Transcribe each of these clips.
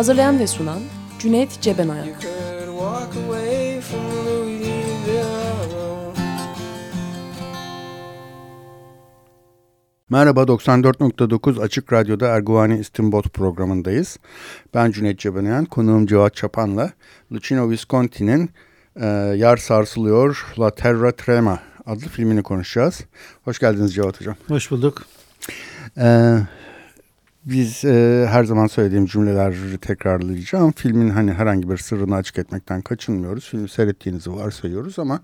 Hazırlayan ve sunan Cüneyt Cebenayak. Merhaba 94.9 Açık Radyo'da Erguvani İstinbot programındayız. Ben Cüneyt Cebenayan, konuğum Cevat Çapan'la Lucino Visconti'nin e, Yer Sarsılıyor La Terra Trema adlı filmini konuşacağız. Hoş geldiniz Cevat Hocam. Hoş bulduk. Ee, biz e, her zaman söylediğim cümleleri tekrarlayacağım. Filmin hani herhangi bir sırrını açık etmekten kaçınmıyoruz. Filmi seyrettiğinizi varsayıyoruz ama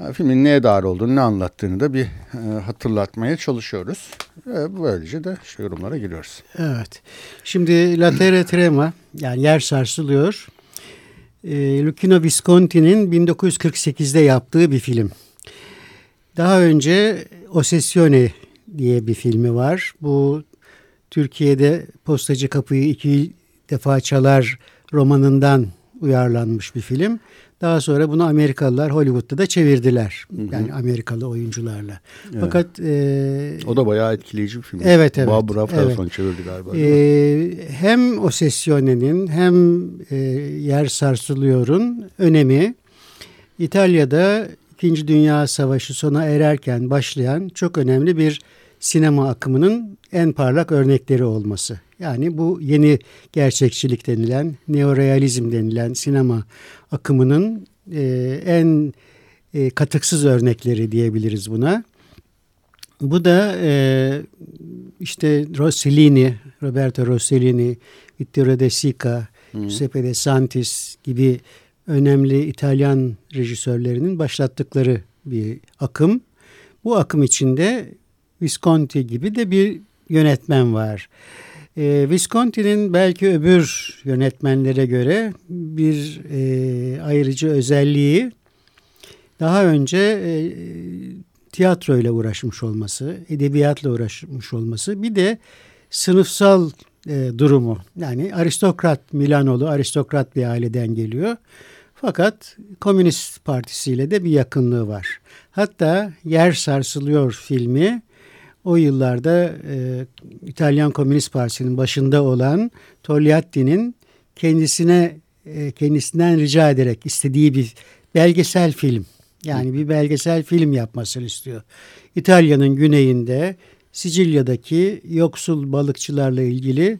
e, filmin neye dair olduğunu, ne anlattığını da bir e, hatırlatmaya çalışıyoruz. E, böylece de işte yorumlara giriyoruz. Evet. Şimdi La Terra Trema yani yer sarsılıyor. E, Lucchino Visconti'nin 1948'de yaptığı bir film. Daha önce Ossessione diye bir filmi var. Bu Türkiye'de Postacı Kapıyı iki defa çalar romanından uyarlanmış bir film. Daha sonra bunu Amerikalılar Hollywood'da da çevirdiler. Hı hı. Yani Amerikalı oyuncularla. Evet. Fakat e, o da bayağı etkileyici bir film. Evet evet. Barbara Fredson evet. çevirdi galiba. E, hem o sesyonenin hem e, Yer Sarsılıyor'un önemi İtalya'da İkinci Dünya Savaşı sona ererken başlayan çok önemli bir sinema akımının en parlak örnekleri olması. Yani bu yeni gerçekçilik denilen, neorealizm denilen sinema akımının e, en e, katıksız örnekleri diyebiliriz buna. Bu da e, işte Rossellini, Roberto Rossellini, Vittorio De Sica, hmm. Giuseppe De Santis gibi önemli İtalyan rejisörlerinin başlattıkları bir akım. Bu akım içinde Visconti gibi de bir yönetmen var. E, Visconti'nin belki öbür yönetmenlere göre bir e, ayrıcı özelliği daha önce e, tiyatroyla uğraşmış olması, edebiyatla uğraşmış olması bir de sınıfsal e, durumu. Yani aristokrat, Milanolu aristokrat bir aileden geliyor. Fakat Komünist Partisi ile de bir yakınlığı var. Hatta Yer Sarsılıyor filmi o yıllarda e, İtalyan Komünist Partisi'nin başında olan Togliatti'nin kendisine e, kendisinden rica ederek istediği bir belgesel film yani bir belgesel film yapmasını istiyor. İtalya'nın güneyinde Sicilya'daki yoksul balıkçılarla ilgili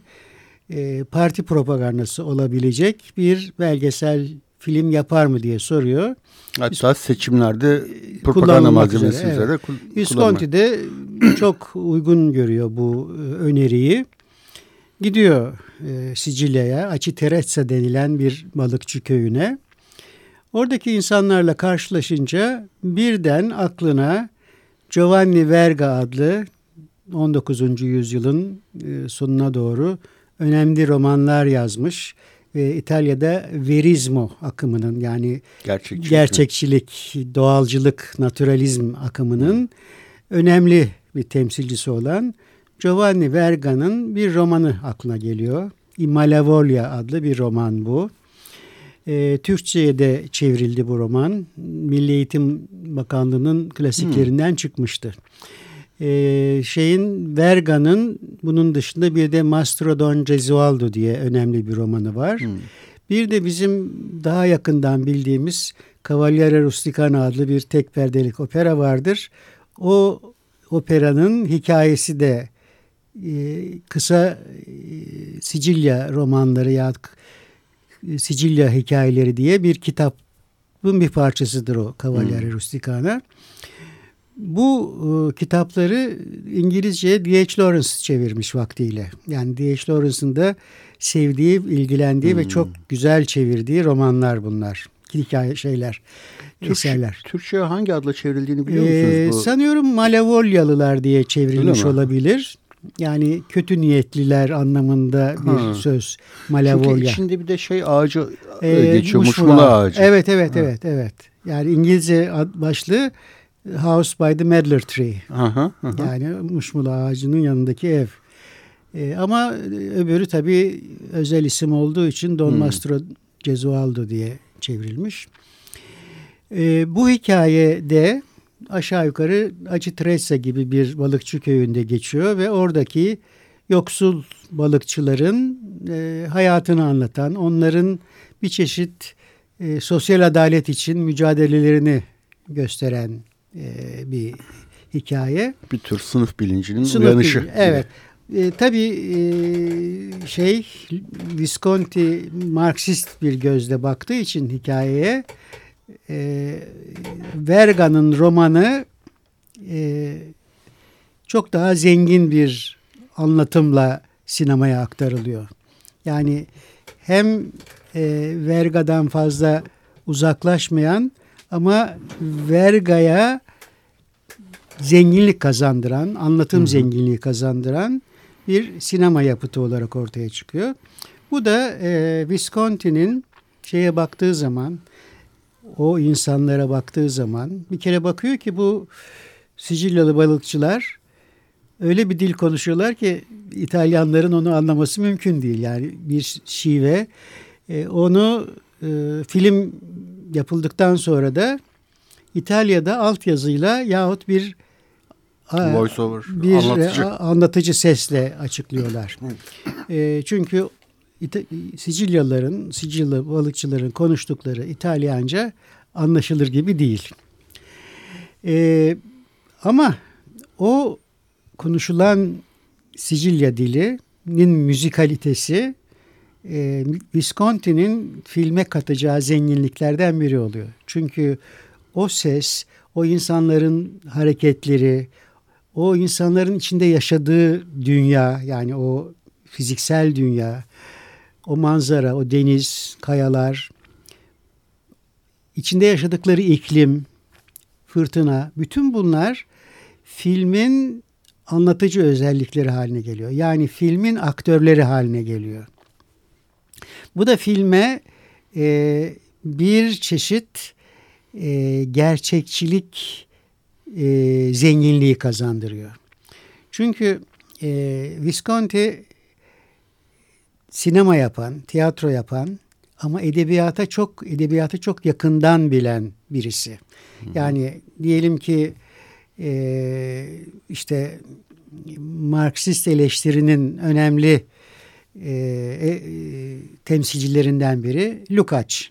e, parti propagandası olabilecek bir belgesel film yapar mı diye soruyor. Hatta seçimlerde propaganda malzemesi üzere, evet. Visconti de çok uygun görüyor bu e, öneriyi. Gidiyor e, Sicilya'ya, Aciterezza denilen bir balıkçı köyüne. Oradaki insanlarla karşılaşınca birden aklına Giovanni Verga adlı 19. yüzyılın e, sonuna doğru önemli romanlar yazmış ve İtalya'da verizmo akımının yani gerçekçilik, gerçekçilik doğalcılık, naturalizm akımının önemli bir temsilcisi olan Giovanni Verga'nın bir romanı aklına geliyor. Imalavolya adlı bir roman bu. E, Türkçe'ye de çevrildi bu roman. Milli Eğitim Bakanlığı'nın klasiklerinden hmm. çıkmıştı. E, şeyin Verga'nın bunun dışında bir de Mastro Don Gesualdo diye önemli bir romanı var. Hmm. Bir de bizim daha yakından bildiğimiz Cavaliere Rusticana adlı bir tek perdelik opera vardır. O operanın hikayesi de e, kısa e, Sicilya romanları ya Sicilya hikayeleri diye bir kitabın bir parçasıdır o Cavaliere hmm. Rusticana. Bu e, kitapları İngilizceye D.H. Lawrence çevirmiş vaktiyle. Yani D.H. Lawrence'ın da sevdiği, ilgilendiği hmm. ve çok güzel çevirdiği romanlar bunlar. Hikaye şeyler, Türk, eserler. Türkçe hangi adla çevrildiğini biliyor musunuz? Ee, bu? Sanıyorum Malavolyalılar diye çevrilmiş olabilir. Yani kötü niyetliler anlamında bir ha. söz. Malevolya. Çünkü içinde bir de şey ağacı ee, geçiyor. Muşmula, muşmula ağacı. Evet evet ha. evet evet. Yani İngilizce başlığı House by the Medlar Tree. Aha, aha. Yani muşmula ağacının yanındaki ev. Ee, ama öbürü tabii özel isim olduğu için Don hmm. Mastro Gesualdo diye çevrilmiş. Ee, bu hikayede aşağı yukarı Acı Tressa gibi bir balıkçı köyünde geçiyor ve oradaki yoksul balıkçıların e, hayatını anlatan, onların bir çeşit e, sosyal adalet için mücadelelerini gösteren e, bir hikaye. Bir tür sınıf bilincinin sınıf uyanışı. Bilinci, evet. E, tabii e, şey Visconti Marksist bir gözle baktığı için hikayeye e, Verga'nın romanı e, çok daha zengin bir anlatımla sinemaya aktarılıyor. Yani hem e, Verga'dan fazla uzaklaşmayan ama Verga'ya zenginlik kazandıran, anlatım hı hı. zenginliği kazandıran bir sinema yapıtı olarak ortaya çıkıyor. Bu da e, Visconti'nin şeye baktığı zaman o insanlara baktığı zaman bir kere bakıyor ki bu Sicilyalı balıkçılar öyle bir dil konuşuyorlar ki İtalyanların onu anlaması mümkün değil. Yani bir şive. E, onu e, film yapıldıktan sonra da İtalya'da altyazıyla yahut bir Voiceover, bir e, anlatıcı. anlatıcı sesle açıklıyorlar. e, çünkü Sicilyalıların, Sicilya balıkçıların konuştukları İtalyanca anlaşılır gibi değil. Ee, ama o konuşulan Sicilya dilinin müzikalitesi e, Visconti'nin filme katacağı zenginliklerden biri oluyor. Çünkü o ses, o insanların hareketleri, o insanların içinde yaşadığı dünya yani o fiziksel dünya, o manzara, o deniz, kayalar, içinde yaşadıkları iklim, fırtına, bütün bunlar filmin anlatıcı özellikleri haline geliyor. Yani filmin aktörleri haline geliyor. Bu da filme e, bir çeşit e, gerçekçilik e, zenginliği kazandırıyor. Çünkü e, Visconti sinema yapan, tiyatro yapan ama edebiyata çok edebiyatı çok yakından bilen birisi. Hı. Yani diyelim ki e, işte Marksist eleştirinin önemli e, e, temsilcilerinden biri Lukács.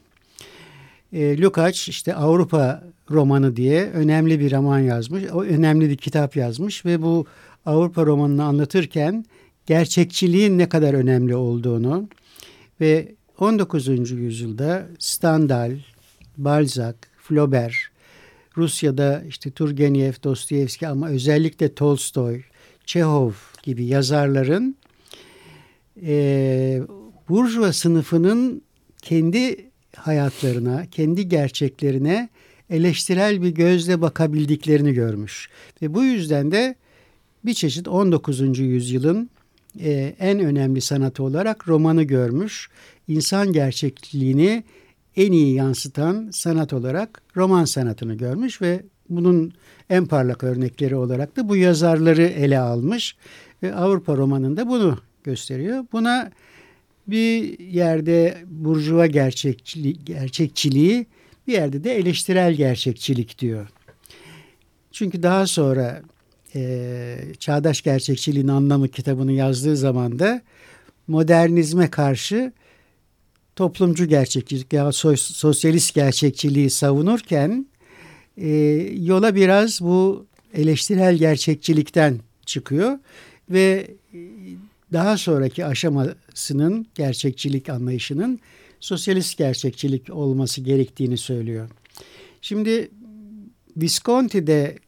E, Lukács işte Avrupa romanı diye önemli bir roman yazmış. O önemli bir kitap yazmış ve bu Avrupa romanını anlatırken gerçekçiliğin ne kadar önemli olduğunu ve 19. yüzyılda Stendhal, Balzac, Flaubert, Rusya'da işte Turgenev, Dostoyevski ama özellikle Tolstoy, Çehov gibi yazarların e, Burjuva sınıfının kendi hayatlarına, kendi gerçeklerine eleştirel bir gözle bakabildiklerini görmüş. Ve bu yüzden de bir çeşit 19. yüzyılın e, en önemli sanatı olarak romanı görmüş. İnsan gerçekliğini en iyi yansıtan sanat olarak roman sanatını görmüş ve bunun en parlak örnekleri olarak da bu yazarları ele almış. Ve Avrupa romanında bunu gösteriyor. Buna bir yerde burjuva gerçekçiliği, gerçekçiliği bir yerde de eleştirel gerçekçilik diyor. Çünkü daha sonra e, Çağdaş Gerçekçiliğin Anlamı kitabını yazdığı zaman da modernizme karşı toplumcu gerçekçilik ya sosyalist gerçekçiliği savunurken e, yola biraz bu eleştirel gerçekçilikten çıkıyor ve daha sonraki aşamasının gerçekçilik anlayışının sosyalist gerçekçilik olması gerektiğini söylüyor. Şimdi Visconti de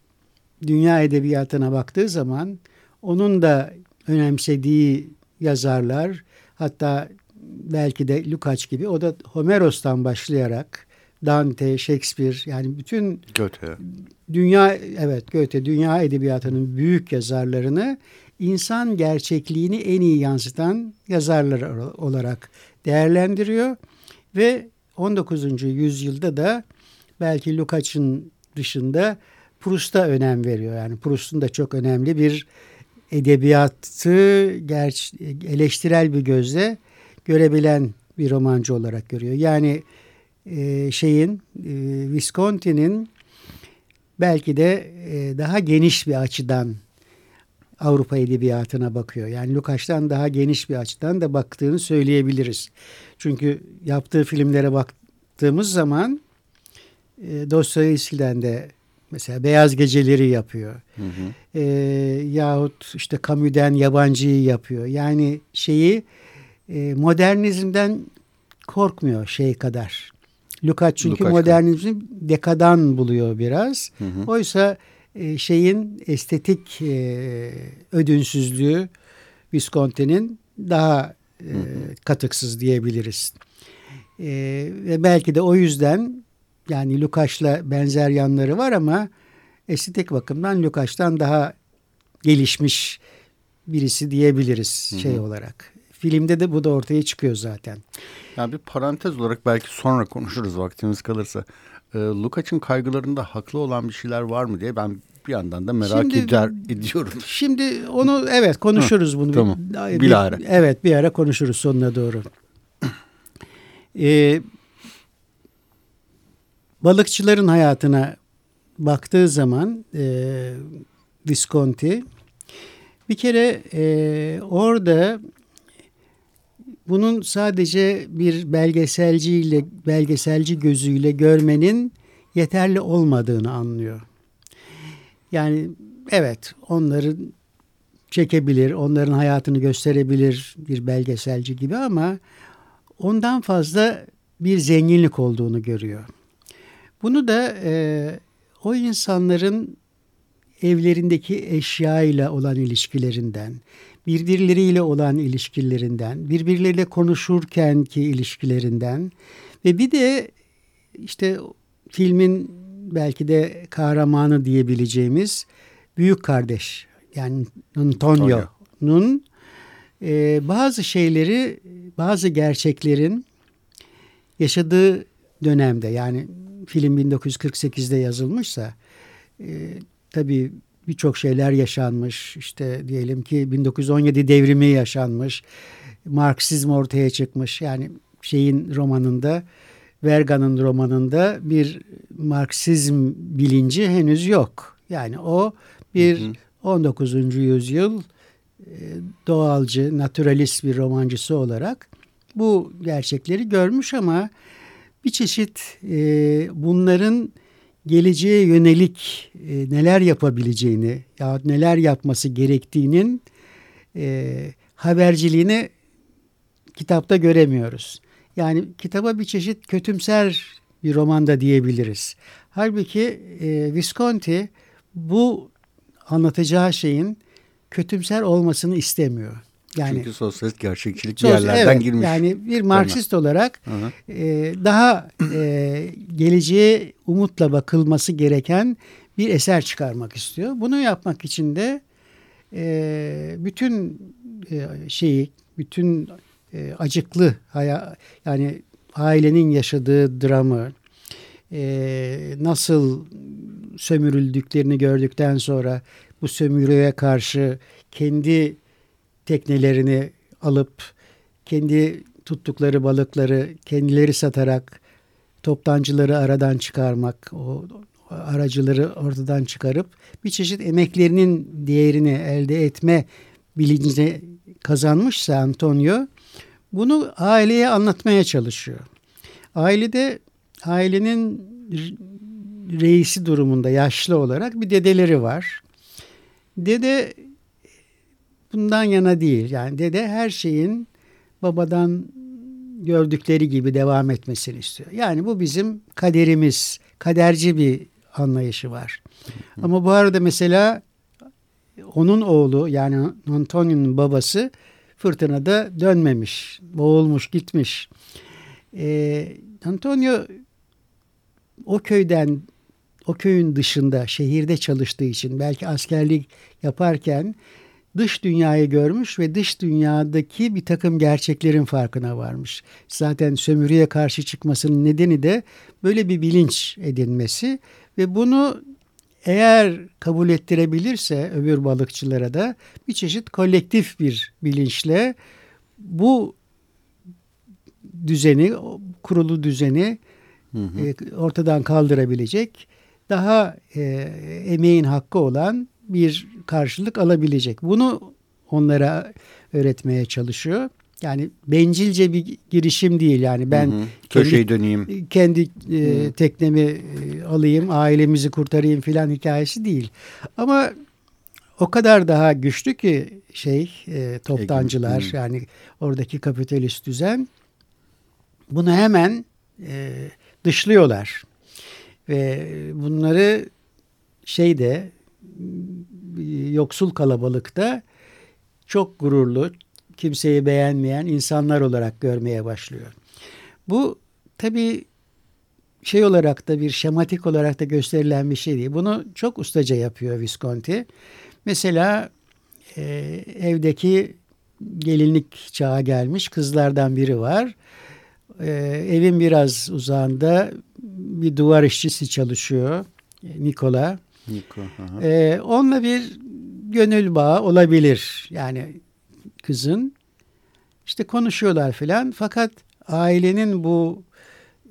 dünya edebiyatına baktığı zaman onun da önemsediği yazarlar hatta belki de Lukács gibi o da Homeros'tan başlayarak Dante, Shakespeare yani bütün Goethe. dünya evet Goethe dünya edebiyatının büyük yazarlarını insan gerçekliğini en iyi yansıtan yazarlar olarak değerlendiriyor ve 19. yüzyılda da belki Lukács'ın dışında Proust'a önem veriyor. Yani Proust'un da çok önemli bir edebiyatı eleştirel bir gözle görebilen bir romancı olarak görüyor. Yani e, şeyin e, Visconti'nin belki de e, daha geniş bir açıdan Avrupa edebiyatına bakıyor. Yani Lukács'tan daha geniş bir açıdan da baktığını söyleyebiliriz. Çünkü yaptığı filmlere baktığımız zaman e, Dostoyevski'den de mesela Beyaz Geceleri yapıyor. Hı hı. E, yahut işte Camus'den Yabancı'yı yapıyor. Yani şeyi e, modernizmden korkmuyor şey kadar. Lukács çünkü Lukács modernizmi dekadan buluyor biraz. Hı hı. Oysa e, şeyin estetik e, ödünsüzlüğü Visconti'nin daha e, katıksız diyebiliriz. E, ve belki de o yüzden yani Lukács'la benzer yanları var ama estetik bakımdan Lukács'tan daha gelişmiş birisi diyebiliriz şey hı olarak. Filmde de bu da ortaya çıkıyor zaten. Yani bir parantez olarak belki sonra konuşuruz vaktimiz kalırsa. E, Lukács'ın kaygılarında haklı olan bir şeyler var mı diye ben bir yandan da merak şimdi, eder, ediyorum. Şimdi onu evet konuşuruz Hı, bunu. Tamam. Bir, bir ara. Evet bir ara konuşuruz sonuna doğru. Ee, balıkçıların hayatına baktığı zaman e, Visconti bir kere e, orada bunun sadece bir belgeselciyle belgeselci gözüyle görmenin yeterli olmadığını anlıyor. Yani evet onları çekebilir, onların hayatını gösterebilir bir belgeselci gibi ama ondan fazla bir zenginlik olduğunu görüyor. Bunu da e, o insanların evlerindeki eşyayla olan ilişkilerinden, birbirleriyle olan ilişkilerinden, birbirleriyle konuşurkenki ilişkilerinden ve bir de işte filmin belki de kahramanı diyebileceğimiz büyük kardeş yani Antonio'nun e, bazı şeyleri, bazı gerçeklerin yaşadığı dönemde yani film 1948'de yazılmışsa e, tabii birçok şeyler yaşanmış. İşte diyelim ki 1917 devrimi yaşanmış. Marksizm ortaya çıkmış. Yani şeyin romanında Verga'nın romanında bir Marksizm bilinci henüz yok. Yani o bir hı hı. 19. yüzyıl e, doğalcı, naturalist bir romancısı olarak bu gerçekleri görmüş ama bir çeşit e, bunların geleceğe yönelik e, neler yapabileceğini ya neler yapması gerektiğinin e, haberciliğini kitapta göremiyoruz. Yani kitaba bir çeşit kötümser bir romanda diyebiliriz. Halbuki e, Visconti bu anlatacağı şeyin kötümser olmasını istemiyor. Yani, Çünkü sosyalist gerçekçilik bir yerlerden evet, girmiş. Yani bir Marksist Sonra. olarak e, daha e, geleceğe umutla bakılması gereken bir eser çıkarmak istiyor. Bunu yapmak için de e, bütün e, şeyi, bütün e, acıklı haya, yani ailenin yaşadığı dramı, e, nasıl sömürüldüklerini gördükten sonra bu sömürüye karşı kendi teknelerini alıp kendi tuttukları balıkları kendileri satarak toptancıları aradan çıkarmak, o aracıları ortadan çıkarıp bir çeşit emeklerinin değerini elde etme bilincini kazanmışsa Antonio bunu aileye anlatmaya çalışıyor. Ailede ailenin reisi durumunda yaşlı olarak bir dedeleri var. Dede bundan yana değil. Yani dede her şeyin babadan gördükleri gibi devam etmesini istiyor. Yani bu bizim kaderimiz, kaderci bir anlayışı var. Ama bu arada mesela onun oğlu yani Antonio'nun babası fırtınada dönmemiş, boğulmuş, gitmiş. Ee, Antonio o köyden, o köyün dışında şehirde çalıştığı için belki askerlik yaparken dış dünyayı görmüş ve dış dünyadaki bir takım gerçeklerin farkına varmış. Zaten sömürüye karşı çıkmasının nedeni de böyle bir bilinç edinmesi ve bunu eğer kabul ettirebilirse öbür balıkçılara da bir çeşit kolektif bir bilinçle bu düzeni, kurulu düzeni hı hı. E, ortadan kaldırabilecek, daha e, emeğin hakkı olan bir karşılık alabilecek. Bunu onlara öğretmeye çalışıyor. Yani bencilce bir girişim değil yani ben hı hı. köşeyi döneyim. Kendi e, teknemi e, alayım, ailemizi kurtarayım filan hikayesi değil. Ama o kadar daha güçlü ki şey e, toptancılar hı. yani oradaki kapitalist düzen bunu hemen e, dışlıyorlar. Ve bunları şeyde yoksul kalabalıkta çok gururlu, kimseyi beğenmeyen insanlar olarak görmeye başlıyor. Bu tabii şey olarak da bir şematik olarak da gösterilen bir şey değil. Bunu çok ustaca yapıyor Visconti. Mesela e, evdeki gelinlik çağa gelmiş kızlardan biri var. E, evin biraz uzağında bir duvar işçisi çalışıyor. Nikola. Niko, e, onunla bir gönül bağı olabilir. Yani kızın. İşte konuşuyorlar filan. Fakat ailenin bu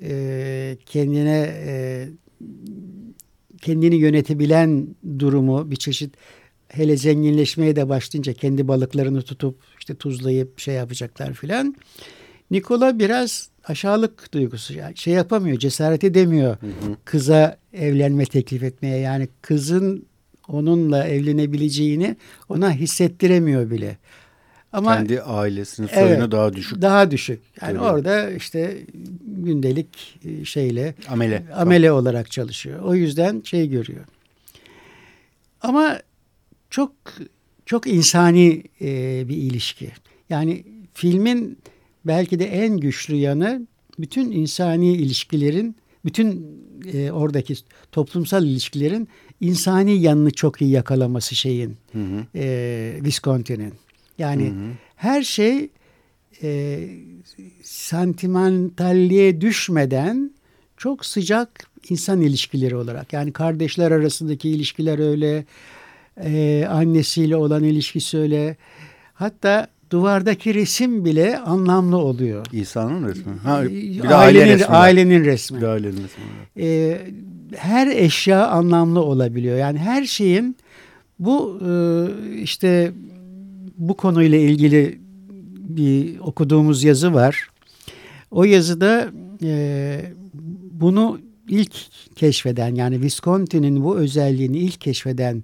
e, kendine e, kendini yönetebilen durumu bir çeşit hele zenginleşmeye de başlayınca kendi balıklarını tutup işte tuzlayıp şey yapacaklar filan. Nikola biraz aşağılık duygusu yani şey yapamıyor cesaret edemiyor hı hı. kıza evlenme teklif etmeye yani kızın onunla evlenebileceğini ona hissettiremiyor bile. Ama kendi ailesinin soyunu evet, daha düşük. Daha düşük. Yani Tabii. orada işte gündelik e, şeyle amele amele tamam. olarak çalışıyor. O yüzden şey görüyor. Ama çok çok insani e, bir ilişki. Yani filmin belki de en güçlü yanı bütün insani ilişkilerin, bütün e, oradaki toplumsal ilişkilerin insani yanını çok iyi yakalaması şeyin, hı hı. E, Visconti'nin. Yani hı hı. her şey e, sentimentalliğe düşmeden çok sıcak insan ilişkileri olarak. Yani kardeşler arasındaki ilişkiler öyle, e, annesiyle olan ilişkisi öyle. Hatta duvardaki resim bile anlamlı oluyor. İsa'nın resmi. Ha, ee, bir de ailenin, resmi. Ailenin resmi. Bir de ailenin resmi. Ee, her eşya anlamlı olabiliyor. Yani her şeyin bu e, işte bu konuyla ilgili bir okuduğumuz yazı var. O yazıda e, bunu ilk keşfeden yani Visconti'nin bu özelliğini ilk keşfeden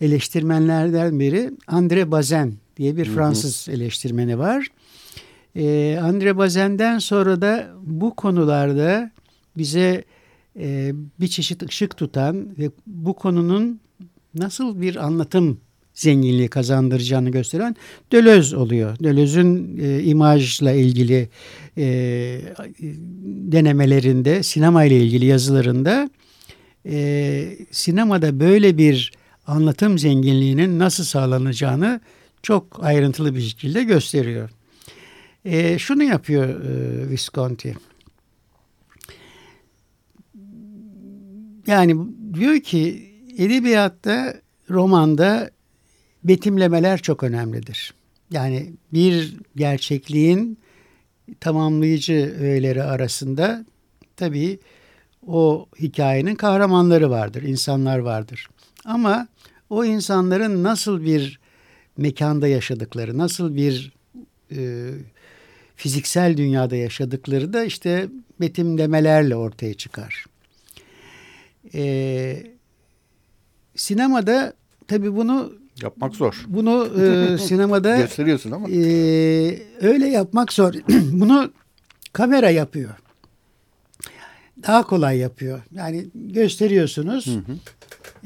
eleştirmenlerden biri André Bazin diye bir Fransız eleştirmeni var. E, Andre Bazen'den sonra da bu konularda bize e, bir çeşit ışık tutan ve bu konunun nasıl bir anlatım zenginliği kazandıracağını gösteren Deleuze oluyor. Deleuze'ün e, imajla ilgili e, denemelerinde, sinema ile ilgili yazılarında e, sinemada böyle bir anlatım zenginliğinin nasıl sağlanacağını çok ayrıntılı bir şekilde gösteriyor. E, şunu yapıyor e, Visconti. Yani diyor ki edebiyatta, romanda betimlemeler çok önemlidir. Yani bir gerçekliğin tamamlayıcı öğeleri arasında tabii o hikayenin kahramanları vardır, insanlar vardır. Ama o insanların nasıl bir mekanda yaşadıkları, nasıl bir e, fiziksel dünyada yaşadıkları da işte betimlemelerle ortaya çıkar. E, sinemada tabii bunu yapmak zor. Bunu e, sinemada gösteriyorsun ama e, öyle yapmak zor. bunu kamera yapıyor. Daha kolay yapıyor. Yani gösteriyorsunuz, hı hı.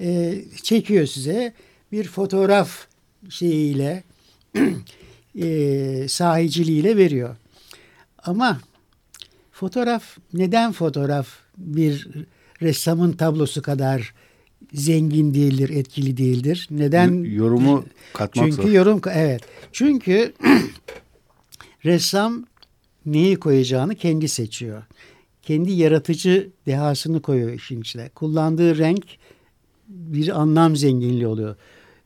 E, çekiyor size bir fotoğraf şeyiyle e, sahiciliğiyle veriyor. Ama fotoğraf neden fotoğraf bir ressamın tablosu kadar zengin değildir, etkili değildir. Neden? Yorumu katmak Çünkü zor. yorum evet. Çünkü ressam neyi koyacağını kendi seçiyor. Kendi yaratıcı dehasını koyuyor işin içine. Kullandığı renk bir anlam zenginliği oluyor.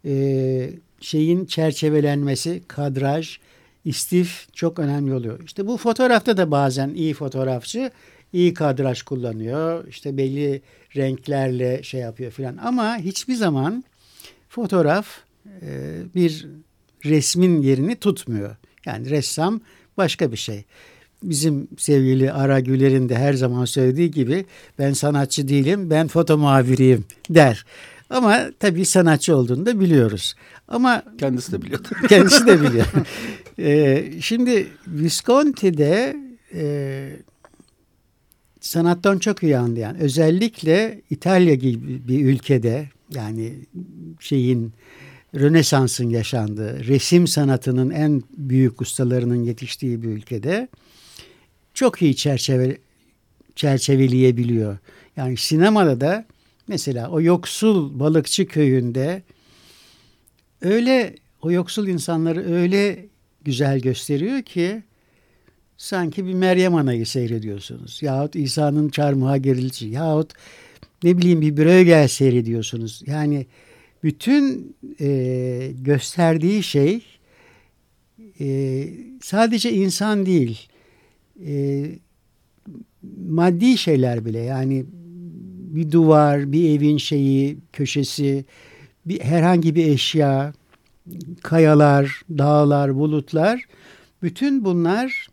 Ee, şeyin çerçevelenmesi, kadraj, istif çok önemli oluyor. İşte bu fotoğrafta da bazen iyi fotoğrafçı iyi kadraj kullanıyor. İşte belli renklerle şey yapıyor filan. Ama hiçbir zaman fotoğraf e, bir resmin yerini tutmuyor. Yani ressam başka bir şey. Bizim sevgili Ara Güler'in de her zaman söylediği gibi ben sanatçı değilim ben foto muhabiriyim der. Ama tabii sanatçı olduğunu da biliyoruz. Ama kendisi de biliyor. kendisi de biliyor. ee, şimdi Visconti'de e, sanattan çok iyi anlayan özellikle İtalya gibi bir ülkede yani şeyin Rönesans'ın yaşandığı, resim sanatının en büyük ustalarının yetiştiği bir ülkede çok iyi çerçeve çerçeveleyebiliyor. Yani sinemada da mesela o yoksul balıkçı köyünde öyle o yoksul insanları öyle güzel gösteriyor ki sanki bir Meryem Ana'yı seyrediyorsunuz. Yahut İsa'nın çarmıha gerilişi yahut ne bileyim bir Bruegel seyrediyorsunuz. Yani bütün e, gösterdiği şey e, sadece insan değil e, maddi şeyler bile yani bir duvar, bir evin şeyi, köşesi, bir herhangi bir eşya, kayalar, dağlar, bulutlar bütün bunlar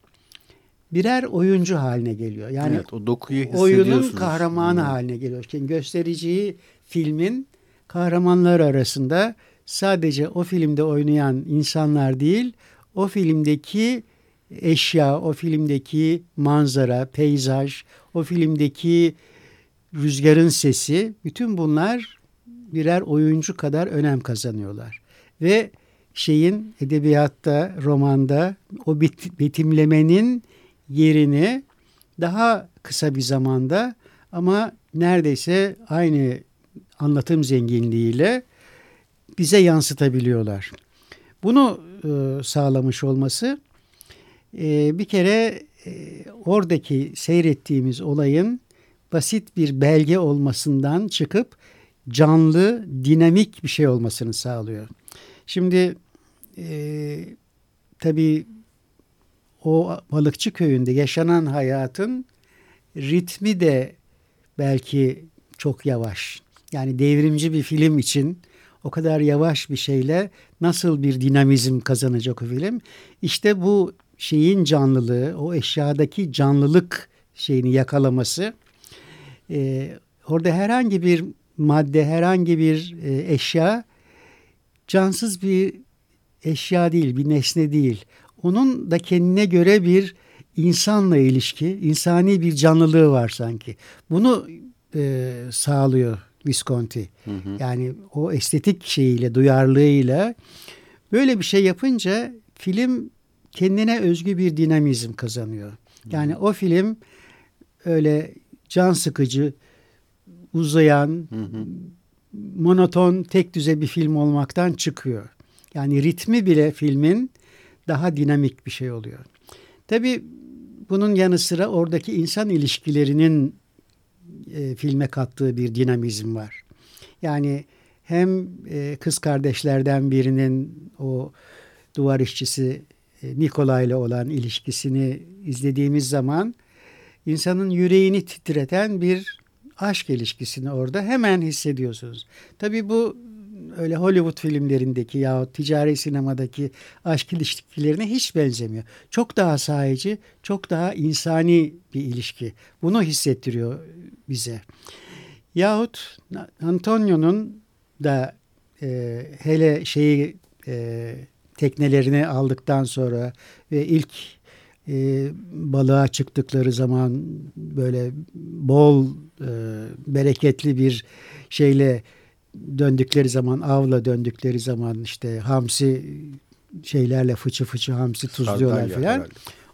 birer oyuncu haline geliyor. Yani evet, o dokuyu oyunun kahramanı hmm. haline geliyor. Yani göstericiyi filmin kahramanlar arasında sadece o filmde oynayan insanlar değil, o filmdeki eşya, o filmdeki manzara, peyzaj, o filmdeki rüzgarın sesi, bütün bunlar birer oyuncu kadar önem kazanıyorlar. Ve şeyin edebiyatta, romanda o betimlemenin yerini daha kısa bir zamanda ama neredeyse aynı anlatım zenginliğiyle bize yansıtabiliyorlar. Bunu e, sağlamış olması e, bir kere e, oradaki seyrettiğimiz olayın basit bir belge olmasından çıkıp canlı, dinamik bir şey olmasını sağlıyor. Şimdi e, tabii o balıkçı köyünde yaşanan hayatın ritmi de belki çok yavaş. Yani devrimci bir film için o kadar yavaş bir şeyle nasıl bir dinamizm kazanacak o film? İşte bu şeyin canlılığı, o eşyadaki canlılık şeyini yakalaması. E, orada herhangi bir madde, herhangi bir e, eşya cansız bir eşya değil, bir nesne değil. Onun da kendine göre bir insanla ilişki, insani bir canlılığı var sanki. Bunu e, sağlıyor Visconti. Hı hı. Yani o estetik şeyiyle, duyarlılığıyla böyle bir şey yapınca film kendine özgü bir dinamizm kazanıyor. Yani hı hı. o film öyle can sıkıcı, uzayan, hı hı. monoton, tek düze bir film olmaktan çıkıyor. Yani ritmi bile filmin daha dinamik bir şey oluyor. Tabii bunun yanı sıra oradaki insan ilişkilerinin e, filme kattığı bir dinamizm var. Yani hem e, kız kardeşlerden birinin o duvar işçisi e, Nikola ile olan ilişkisini izlediğimiz zaman insanın yüreğini titreten bir aşk ilişkisini orada hemen hissediyorsunuz. Tabii bu öyle Hollywood filmlerindeki ya ticari sinemadaki aşk ilişkilerine hiç benzemiyor. Çok daha sahici, çok daha insani bir ilişki. Bunu hissettiriyor bize. Yahut Antonio'nun da e, hele şeyi e, teknelerini aldıktan sonra ve ilk e, balığa çıktıkları zaman böyle bol e, bereketli bir şeyle döndükleri zaman avla döndükleri zaman işte hamsi şeylerle fıçı fıçı hamsi tuzluyorlar filan.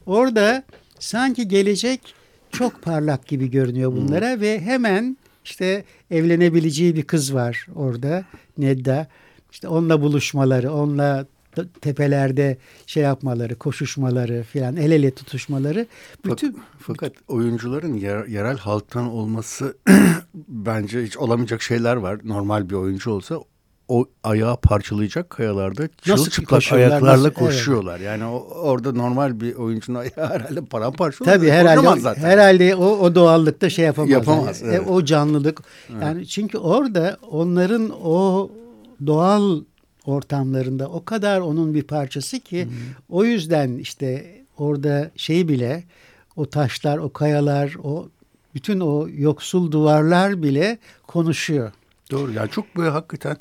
Orada sanki gelecek çok parlak gibi görünüyor bunlara hmm. ve hemen işte evlenebileceği bir kız var orada Nedda. İşte onunla buluşmaları, onunla tepelerde şey yapmaları, koşuşmaları filan, el ele tutuşmaları. Bütün fakat oyuncuların yer, yerel halktan olması bence hiç olamayacak şeyler var. Normal bir oyuncu olsa o ayağı parçalayacak kayalarda çırılçıplak ayaklarla nasıl, koşuyorlar. Evet. Yani o, orada normal bir oyuncunun ayağı herhalde paramparça olur. Tabii herhalde, zaten. herhalde o, o doğallıkta şey yapamaz. Yapamaz. Yani. E, evet. o canlılık. Evet. Yani çünkü orada onların o doğal ortamlarında o kadar onun bir parçası ki hmm. o yüzden işte orada şey bile o taşlar, o kayalar, o bütün o yoksul duvarlar bile konuşuyor. Doğru yani çok böyle hakikaten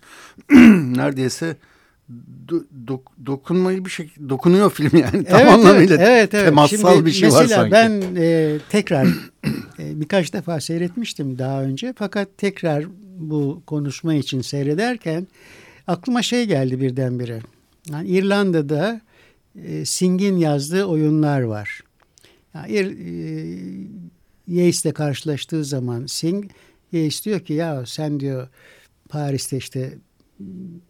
neredeyse do, dok, dokunmayı bir şey dokunuyor film yani evet, tam anlamıyla evet, evet. temassal Şimdi bir şey var sanki. ben e, tekrar e, birkaç defa seyretmiştim daha önce fakat tekrar bu konuşma için seyrederken aklıma şey geldi birdenbire. Yani İrlanda'da e, Sing'in yazdığı oyunlar var. Yani, e, Yeats'le karşılaştığı zaman Sing Yeats diyor ki ya sen diyor Paris'te işte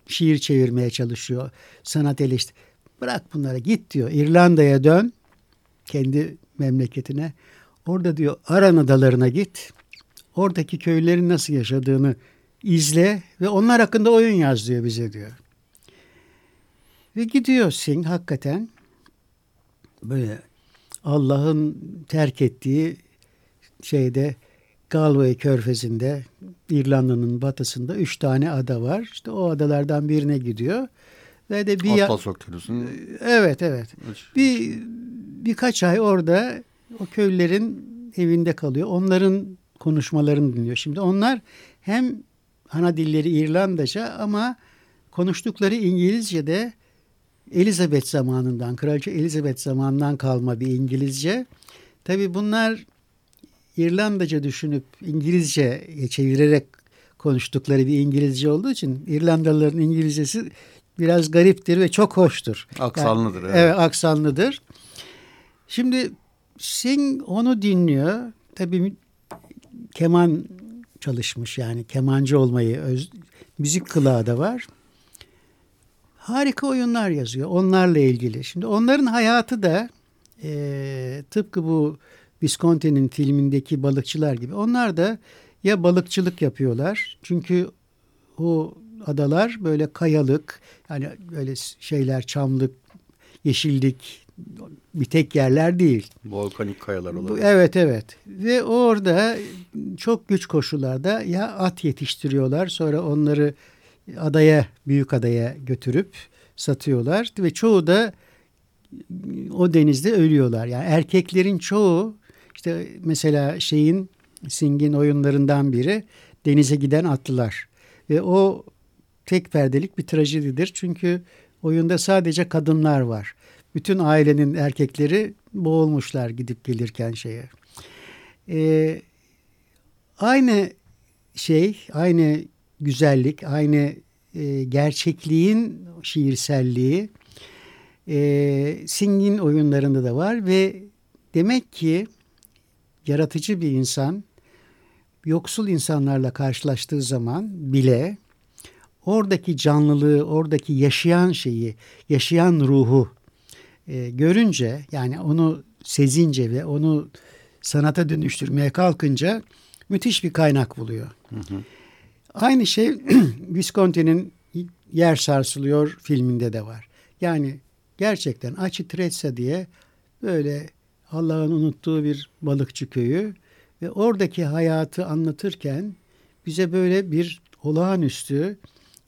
şiir çevirmeye çalışıyor. Sanat eleştir. Bırak bunları git diyor. İrlanda'ya dön. Kendi memleketine. Orada diyor Aran adalarına git. Oradaki köylerin nasıl yaşadığını izle ve onlar hakkında oyun yaz diyor bize diyor. Ve gidiyor Singh hakikaten böyle Allah'ın terk ettiği şeyde Galway körfezinde İrlanda'nın batısında üç tane ada var. İşte o adalardan birine gidiyor. Ve de bir Atlas Okyanusu'nun Evet evet. Bir birkaç ay orada o köylülerin evinde kalıyor. Onların konuşmalarını dinliyor. Şimdi onlar hem ana dilleri İrlandaca ama konuştukları İngilizce de Elizabeth zamanından, Kraliçe Elizabeth zamanından kalma bir İngilizce. Tabii bunlar İrlandaca düşünüp İngilizce çevirerek konuştukları bir İngilizce olduğu için İrlandalıların İngilizcesi biraz gariptir ve çok hoştur. Aksanlıdır. Yani, evet. evet, aksanlıdır. Şimdi Singh onu dinliyor. Tabii keman çalışmış yani kemancı olmayı öz, müzik kılağı da var. Harika oyunlar yazıyor onlarla ilgili. Şimdi onların hayatı da e, tıpkı bu Visconti'nin filmindeki balıkçılar gibi. Onlar da ya balıkçılık yapıyorlar. Çünkü o adalar böyle kayalık yani böyle şeyler çamlık, yeşillik bir tek yerler değil. Volkanik kayalar olabilir. Evet evet ve orada çok güç koşullarda ya at yetiştiriyorlar sonra onları adaya büyük adaya götürüp satıyorlar ve çoğu da o denizde ölüyorlar. Yani erkeklerin çoğu işte mesela şeyin Sing'in oyunlarından biri denize giden atlılar. Ve o tek perdelik bir trajedidir. Çünkü oyunda sadece kadınlar var. Bütün ailenin erkekleri boğulmuşlar gidip gelirken şeye. Ee, aynı şey, aynı güzellik, aynı e, gerçekliğin şiirselliği e, Sing'in oyunlarında da var ve demek ki yaratıcı bir insan yoksul insanlarla karşılaştığı zaman bile oradaki canlılığı, oradaki yaşayan şeyi, yaşayan ruhu e, görünce yani onu sezince ve onu sanata dönüştürmeye kalkınca müthiş bir kaynak buluyor. Hı hı. Aynı şey Visconti'nin Yer Sarsılıyor filminde de var. Yani gerçekten Açı Trezza diye böyle Allah'ın unuttuğu bir balıkçı köyü ve oradaki hayatı anlatırken bize böyle bir olağanüstü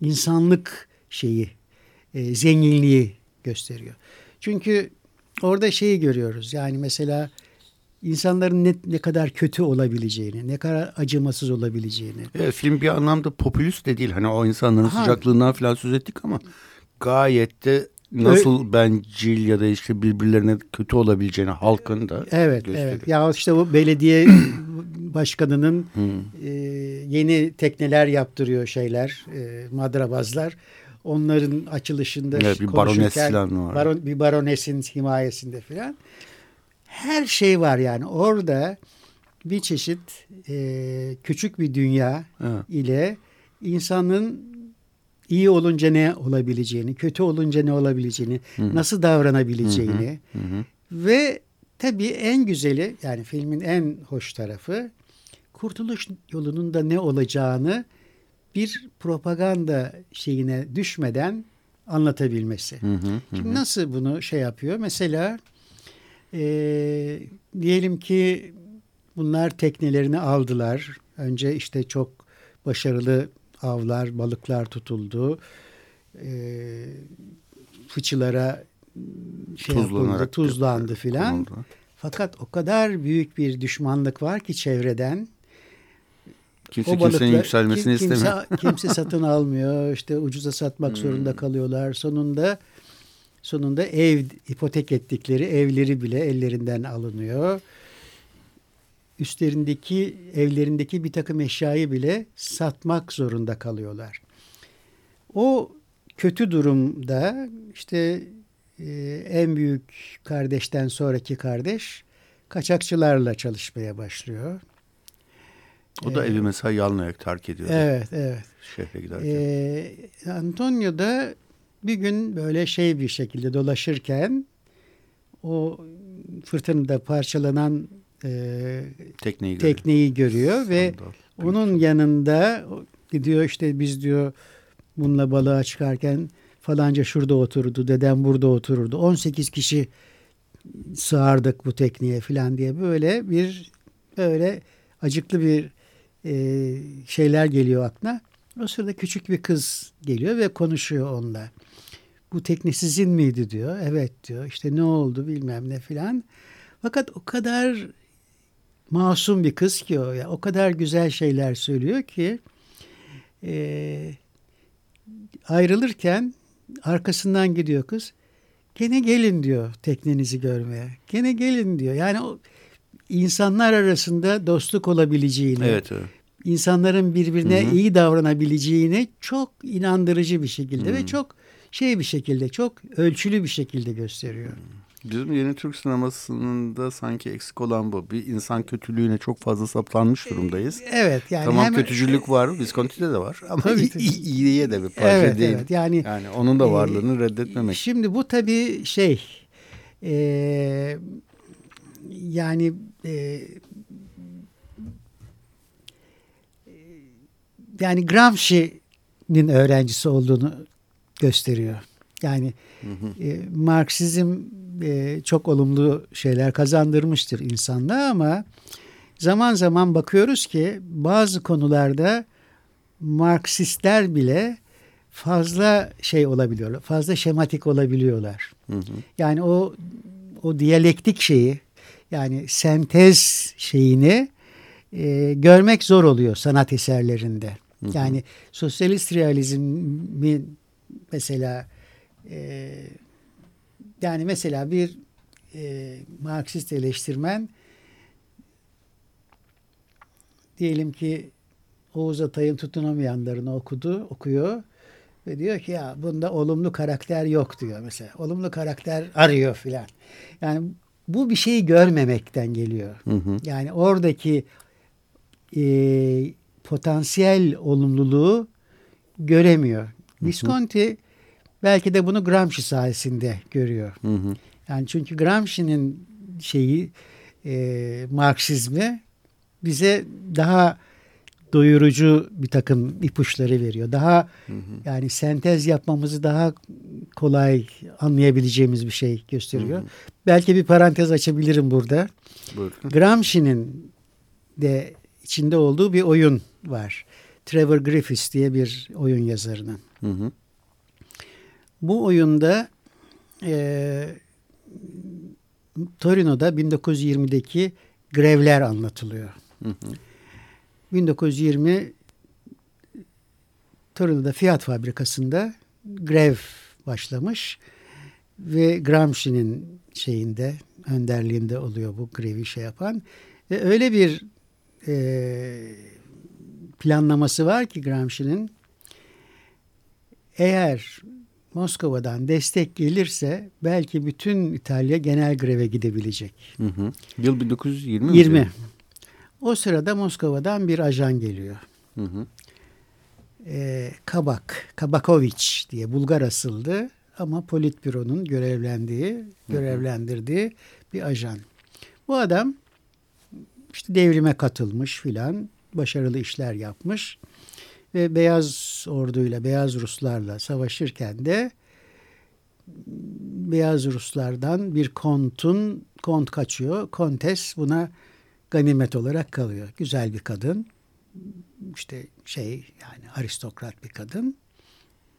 insanlık şeyi, e, zenginliği gösteriyor. Çünkü orada şeyi görüyoruz. Yani mesela insanların ne, ne kadar kötü olabileceğini, ne kadar acımasız olabileceğini. Evet, film bir anlamda popülist de değil. Hani o insanların Aha. sıcaklığından falan söz ettik ama gayet de nasıl Ö bencil ya da işte birbirlerine kötü olabileceğini halkın da Evet, gösteriyor. evet. Ya işte bu belediye başkanının e, yeni tekneler yaptırıyor şeyler, e, madrabazlar. Onların açılışında evet, bir barones var. Baron, bir baronesin himayesinde filan. Her şey var yani. Orada bir çeşit e, küçük bir dünya evet. ile insanın iyi olunca ne olabileceğini, kötü olunca ne olabileceğini, hı. nasıl davranabileceğini hı hı. Hı. ve tabii en güzeli yani filmin en hoş tarafı kurtuluş yolunun da ne olacağını bir propaganda şeyine düşmeden anlatabilmesi. Hı hı, hı. Şimdi nasıl bunu şey yapıyor? Mesela e, diyelim ki bunlar teknelerini aldılar. Önce işte çok başarılı avlar, balıklar tutuldu. E, fıçılara şey yapıldı, tuzlandı filan. Fakat o kadar büyük bir düşmanlık var ki çevreden. Kimse o kimsenin yükselmesini kimse, istemiyor. kimse satın almıyor. İşte ucuza satmak hmm. zorunda kalıyorlar. Sonunda sonunda ev ipotek ettikleri evleri bile ellerinden alınıyor. Üstlerindeki evlerindeki bir takım eşyayı bile satmak zorunda kalıyorlar. O kötü durumda işte e, en büyük kardeşten sonraki kardeş kaçakçılarla çalışmaya başlıyor. O da ee, evi mesela yalnayak terk ediyor. Evet, evet. Şehre giderken. Ee, Antonio da bir gün böyle şey bir şekilde dolaşırken o fırtınada parçalanan e, tekneyi, tekneyi görüyor, ve Sandal. onun yanında gidiyor işte biz diyor bununla balığa çıkarken falanca şurada otururdu, dedem burada otururdu. 18 kişi sığardık bu tekneye falan diye böyle bir böyle acıklı bir e, şeyler geliyor aklına. O sırada küçük bir kız geliyor ve konuşuyor onunla. Bu tekne sizin miydi diyor. Evet diyor. İşte ne oldu bilmem ne filan. Fakat o kadar masum bir kız ki o. Ya, o kadar güzel şeyler söylüyor ki e, ayrılırken arkasından gidiyor kız. Gene gelin diyor teknenizi görmeye. Gene gelin diyor. Yani o insanlar arasında dostluk olabileceğini, evet, evet. İnsanların birbirine Hı-hı. iyi davranabileceğini çok inandırıcı bir şekilde Hı-hı. ve çok şey bir şekilde, çok ölçülü bir şekilde gösteriyor. Bizim yeni Türk sinemasının da sanki eksik olan bu. Bir insan kötülüğüne çok fazla saplanmış durumdayız. Evet. Yani tamam hem, kötücülük var, Visconti'de de var ama iyiye de bir parça evet, değil. Evet, yani, yani onun da varlığını e, reddetmemek. Şimdi bu tabii şey e, yani e, yani Gramsci'nin öğrencisi olduğunu gösteriyor. Yani hı hı. E, Marksizm e, çok olumlu şeyler kazandırmıştır insanlığa ama zaman zaman bakıyoruz ki bazı konularda Marksistler bile fazla şey olabiliyorlar, fazla şematik olabiliyorlar. Hı hı. Yani o o diyalektik şeyi yani sentez şeyini e, görmek zor oluyor sanat eserlerinde. Hı hı. Yani sosyalist realizmin mesela e, yani mesela bir e, Marksist eleştirmen diyelim ki Oğuz Atay'ın tutunamayanlarını okudu, okuyor ve diyor ki ya bunda olumlu karakter yok diyor mesela. Olumlu karakter arıyor filan. Yani bu bir şeyi görmemekten geliyor. Hı hı. Yani oradaki e, potansiyel olumluluğu göremiyor. Visconti belki de bunu Gramsci sayesinde görüyor. Hı hı. Yani çünkü Gramsci'nin şeyi e, Marksizmi bize daha doyurucu bir takım ipuçları veriyor. Daha hı hı. yani sentez yapmamızı daha kolay anlayabileceğimiz bir şey gösteriyor. Hı hı. Belki bir parantez açabilirim burada. Buyurun. Gramsci'nin de içinde olduğu bir oyun var. Trevor Griffiths diye bir oyun yazarının. Hı hı. Bu oyunda e, Torino'da 1920'deki grevler anlatılıyor. Hı hı. 1920 Torino'da Fiat fabrikasında grev başlamış ve Gramsci'nin şeyinde önderliğinde oluyor bu grevi şey yapan ve öyle bir e, planlaması var ki Gramsci'nin eğer Moskova'dan destek gelirse belki bütün İtalya genel greve gidebilecek. Hı hı. Yıl 1920 20. O sırada Moskova'dan bir ajan geliyor. Hı hı. Ee, Kabak, Kabakoviç diye Bulgar asıldı ama Politbüro'nun görevlendiği, görevlendirdiği bir ajan. Bu adam işte devrime katılmış filan, başarılı işler yapmış ve Beyaz Ordu'yla, Beyaz Ruslarla savaşırken de Beyaz Ruslardan bir kontun, kont kaçıyor. Kontes buna ganimet olarak kalıyor. Güzel bir kadın. işte şey yani aristokrat bir kadın.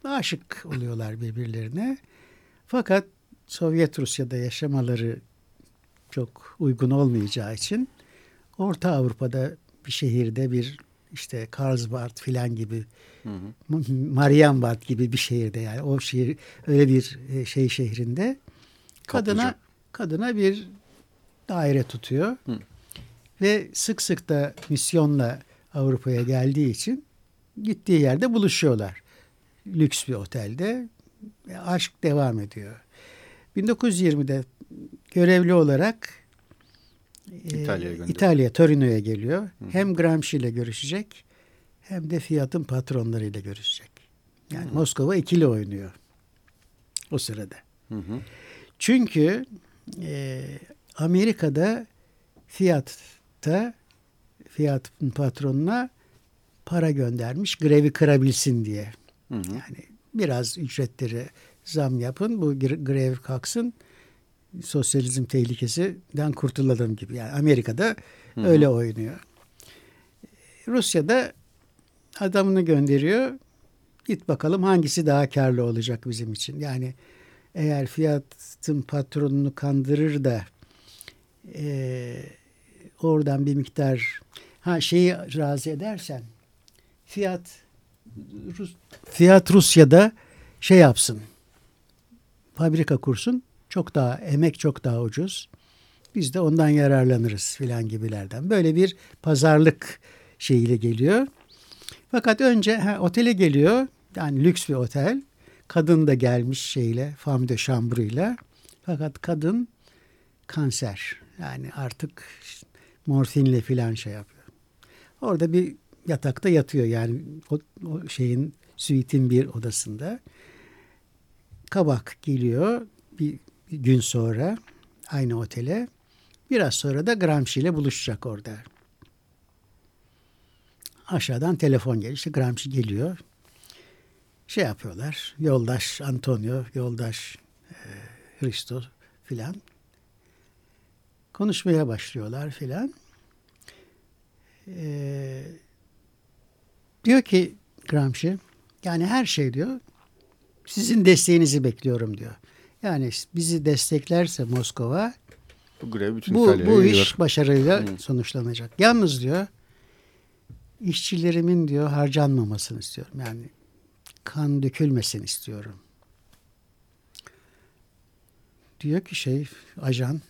Aşık oluyorlar birbirlerine. Fakat Sovyet Rusya'da yaşamaları çok uygun olmayacağı için Orta Avrupa'da bir şehirde bir işte Karlsbad filan gibi hı hı. Marienbad gibi bir şehirde yani o şehir öyle bir e, şey şehrinde kadına Kaplıca. kadına bir daire tutuyor. Hı. Ve sık sık da misyonla Avrupa'ya geldiği için gittiği yerde buluşuyorlar. Lüks bir otelde. Aşk devam ediyor. 1920'de görevli olarak İtalya'ya e, İtalya, Torino'ya geliyor. Hı. Hem Gramsci ile görüşecek hem de Fiat'ın patronlarıyla görüşecek. Yani hı. Moskova ikili oynuyor o sırada. Hı hı. Çünkü e, Amerika'da Fiat'ta Fiat'ın patronuna para göndermiş grevi kırabilsin diye. Hı hı. Yani biraz ücretleri zam yapın bu grev kalksın sosyalizm tehlikesinden kurtulalım gibi. Yani Amerika'da Hı-hı. öyle oynuyor. Rusya'da adamını gönderiyor. Git bakalım hangisi daha karlı olacak bizim için. Yani eğer Fiat'ın patronunu kandırır da e, oradan bir miktar ha şeyi razı edersen Fiat Rus, Fiat Rusya'da şey yapsın fabrika kursun çok daha emek çok daha ucuz. Biz de ondan yararlanırız filan gibilerden. Böyle bir pazarlık şeyiyle geliyor. Fakat önce ha, otele geliyor. Yani lüks bir otel. Kadın da gelmiş şeyle, femme de chambre Fakat kadın kanser. Yani artık morfinle filan şey yapıyor. Orada bir yatakta yatıyor yani o, o şeyin suite'in bir odasında. Kabak geliyor. Bir gün sonra aynı otele. Biraz sonra da Gramsci ile buluşacak orada. Aşağıdan telefon geliyor. İşte Gramsci geliyor. Şey yapıyorlar. Yoldaş Antonio, yoldaş e, Hristo filan. Konuşmaya başlıyorlar filan. E, diyor ki Gramsci, yani her şey diyor, sizin desteğinizi bekliyorum diyor. Yani bizi desteklerse Moskova bu, grev bütün bu, bu iş başarıyla hmm. sonuçlanacak. Yalnız diyor işçilerimin diyor harcanmamasını istiyorum. Yani kan dökülmesin istiyorum. Diyor ki şey ajan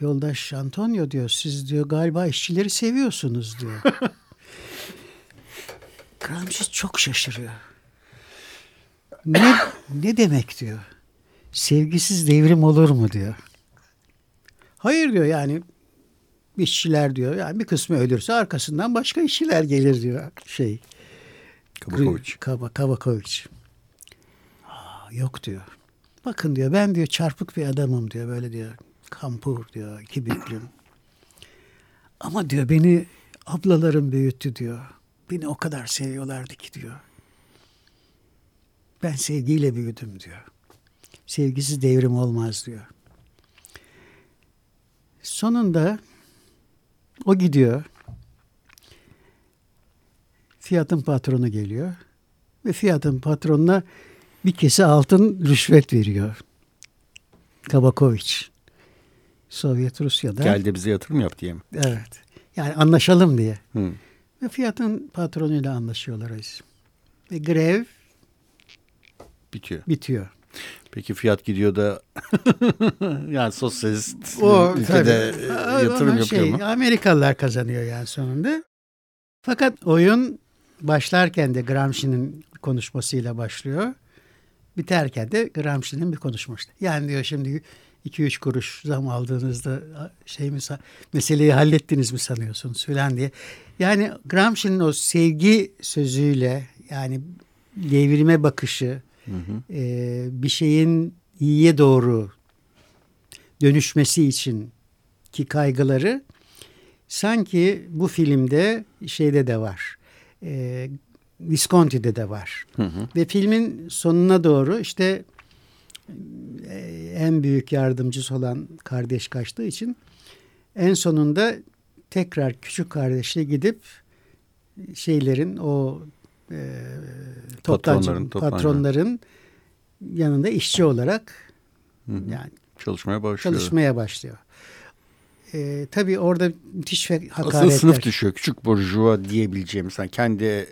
yoldaş Antonio diyor siz diyor galiba işçileri seviyorsunuz diyor. Gramsci çok şaşırıyor. Ne, ne demek diyor sevgisiz devrim olur mu diyor. Hayır diyor yani işçiler diyor. Yani bir kısmı ölürse arkasından başka işçiler gelir diyor şey. Kabakoviç. Kaba, Kabakoviç. yok diyor. Bakın diyor ben diyor çarpık bir adamım diyor böyle diyor. Kampur diyor büklüm. Ama diyor beni ablalarım büyüttü diyor. Beni o kadar seviyorlardı ki diyor. Ben sevgiyle büyüdüm diyor sevgisiz devrim olmaz diyor. Sonunda o gidiyor. Fiyatın patronu geliyor. Ve fiyatın patronuna bir kese altın rüşvet veriyor. Kabakoviç. Sovyet Rusya'da. Geldi bize yatırım yap diye mi? Evet. Yani anlaşalım diye. Hı. Ve fiyatın patronuyla anlaşıyorlar. Ve grev bitiyor. Bitiyor. Peki fiyat gidiyor da yani sosyalist o, ülkede tabii. yatırım yapıyor şey, mu? Amerikalılar kazanıyor yani sonunda. Fakat oyun başlarken de Gramsci'nin konuşmasıyla başlıyor. Biterken de Gramsci'nin bir konuşması. Yani diyor şimdi 2-3 kuruş zam aldığınızda şey mi meseleyi hallettiniz mi sanıyorsunuz filan diye. Yani Gramsci'nin o sevgi sözüyle yani devrime bakışı hı hı. E, bir şeyin iyiye doğru dönüşmesi için ki kaygıları sanki bu filmde şeyde de var. E, Visconti'de de var. Hı hı. Ve filmin sonuna doğru işte e, en büyük yardımcısı olan kardeş kaçtığı için en sonunda tekrar küçük kardeşle gidip şeylerin o e, toptancı patronların, patronların yanında işçi olarak Hı yani çalışmaya başlıyor. Çalışmaya başlıyor. E, tabii orada müthiş hakaretler. Asıl sınıf düşüyor. Küçük burjuva diyebileceğimiz yani kendi e,